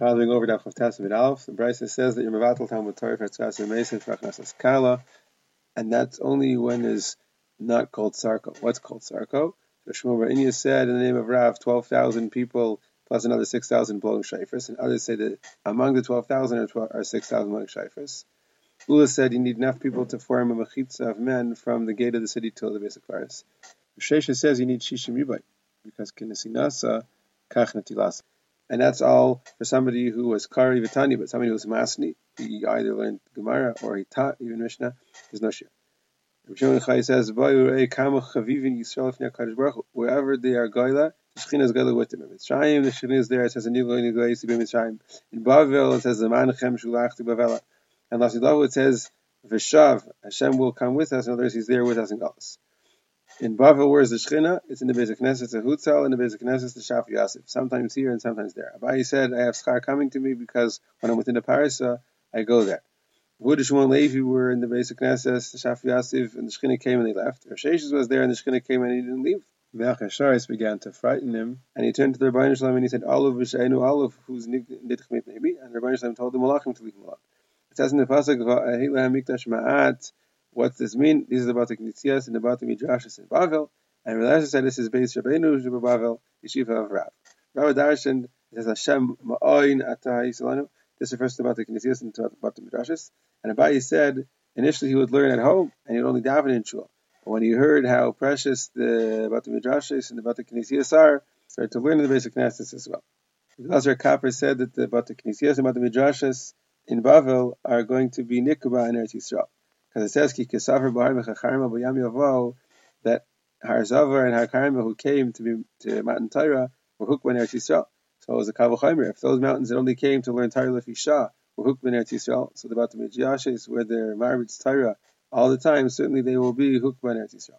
Following over Daf Chavtas Vid Alf, the Brisa says that you're Talmud Torah for Tzkas Meisen for Achnasas Kala, and that's only when is not called Sarko. What's called Sarko? So Shmuel Inya said in the name of Rav, 12,000 people plus another 6,000 blowing shayfers, and others say that among the 12,000 are, are 6,000 blowing shayfers. Ula said you need enough people to form a mechitza of men from the gate of the city till the basic fires. Shesha says you need shishim ribai because kinesinasa uh, kach natilasa. And that's all for somebody who was Kari Vitani, but somebody who was Masni. He either learned Gemara or he taught even Mishnah. There's no Chai says, Wherever they are Goyla, the Shekhinah is Goyla with them. In Mitzrayim, the Shekhinah is there. It says. In Bavel, it says, "Zemanchem Shulachti Bavela." And Lasidavu, it says, "V'shav." Hashem will come with us. In other words, He's there with us in Galus. In Bavel, where is the Shechina? It's in the Beis Knesset, a Hutzal, in the Beis Knesset, the Shaf V'Yasiv. Sometimes here and sometimes there. Abayi said, I have Schar coming to me because when I'm within the Parasa, I go there. Wood Shimon Levi were in the Beis Knesset, the Shaf V'Yasiv, and the Shechina came and they left. Rosh was there and the Shechina came and he didn't leave. Melch began to frighten him, and he turned to the Ribono shel Olam and he said, Olav v'sheinu Olav, who's nidich maybe, and the Ribono shel Olam told the Malachim to leave him alone. It says in the Pasuk, Va'ahila HaMikdash Ma'at, what does this mean? This is about the Knitzias and about the Midrashas in Bavel. And Rav said this is based Rabbeinu Bavel, Yeshiva of Rav. Rav Darshan says Hashem Ma'oin Atah Yisalanu. This refers to about the Knitzias and about the Midrashas. And Abayi said initially he would learn at home and he would only daven in shul. But when he heard how precious the about the Midrashas and about the Knitzias are, started to learn the basic Knesset as well. Lazar Kapper said that the, about the Knitzias and about the Midrashas in Bavel are going to be Nikuba in Eretz Yisrael. Because it says, Yavo, that Harzavar and Har Karmel who came to be to Matan Torah were Hukman Eretz Yisrael. So it was a kal vachomer. If those mountains that only came to learn Torah Lefisha were Hukman Eretz Yisrael, so the Batam Yashes where they're Marbitz Torah all the time, certainly they will be Hukman Eretz Yisrael.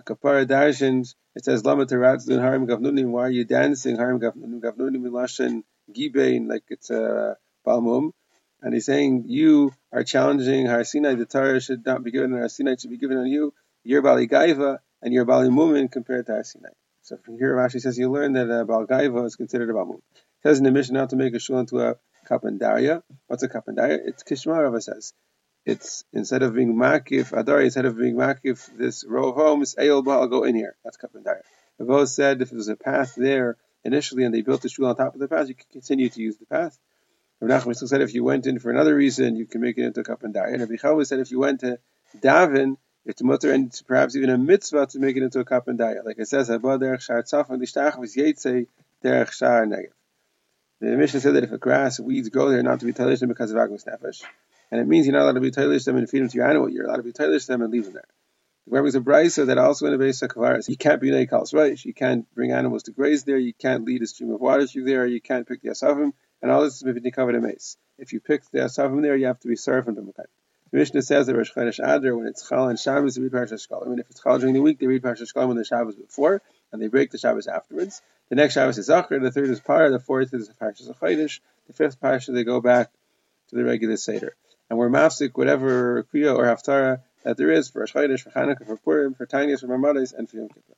Kapara Darshans, it says, Lama Teratz Dun Harim Gavnunim, why are you dancing? Harim Gavnunim, Gavnunim Milashan Gibein, like it's uh, a Balmum. And he's saying, you are challenging Har Sinai, the Torah should not be given on Har Sinai, should be given on you. You're Bali Gaiva, and you're Bali Mumin compared to Har Sinai. So from here, Rashi says you learn that uh, Bal Gaiva is considered a Balmum. It says in the Mishnah not to make a shul into a kapandaria. What's a kapandaria? It's Kishma, Rava says. It's instead of being makif adari, instead of being makif this row of homes, Eyol Baal go in here. That's kapandaria. Rava said if there's a path there initially and they built the shul on top of the path, you can continue to use the path. Rav said if you went in for another reason, you can make it into a kapandaria. And Rabbi Chava said if you went to daven, it's a mutter and perhaps even a mitzvah to make it into a kapandaria. Like it says, negev. The Mishnah said that if a grass, weeds grow there, not to be talish them because of agmas nefesh. And it means you're not allowed to be talish them and feed them to your animal. You're allowed to be talish them and leave them there. There was a brisa that also in the base of kavaris, you can't be neikals right. You can't bring animals to graze there. You can't lead a stream of water through there. You can't pick the asavim and all this is covered in mace. If you pick the asavim there, you have to be servant of The Mishnah says that Rosh Chodesh Adar, when it's Chal and Shabbos, they read Parashat Shkalim. I mean, if it's Chal during the week, they read Parashat Shkalim on the Shabbos before, and they break the Shabbos afterwards. The next Shabbos is Zachar, the third is Parah, the fourth is Parashat Chodesh, the fifth Parashat they go back to the regular Seder. And we're mafsik whatever Kriya or Haftarah that there is for Rosh Chodesh, for Hanukkah, for Purim, for Tinius, for Mamadas, and for Yom Kippur.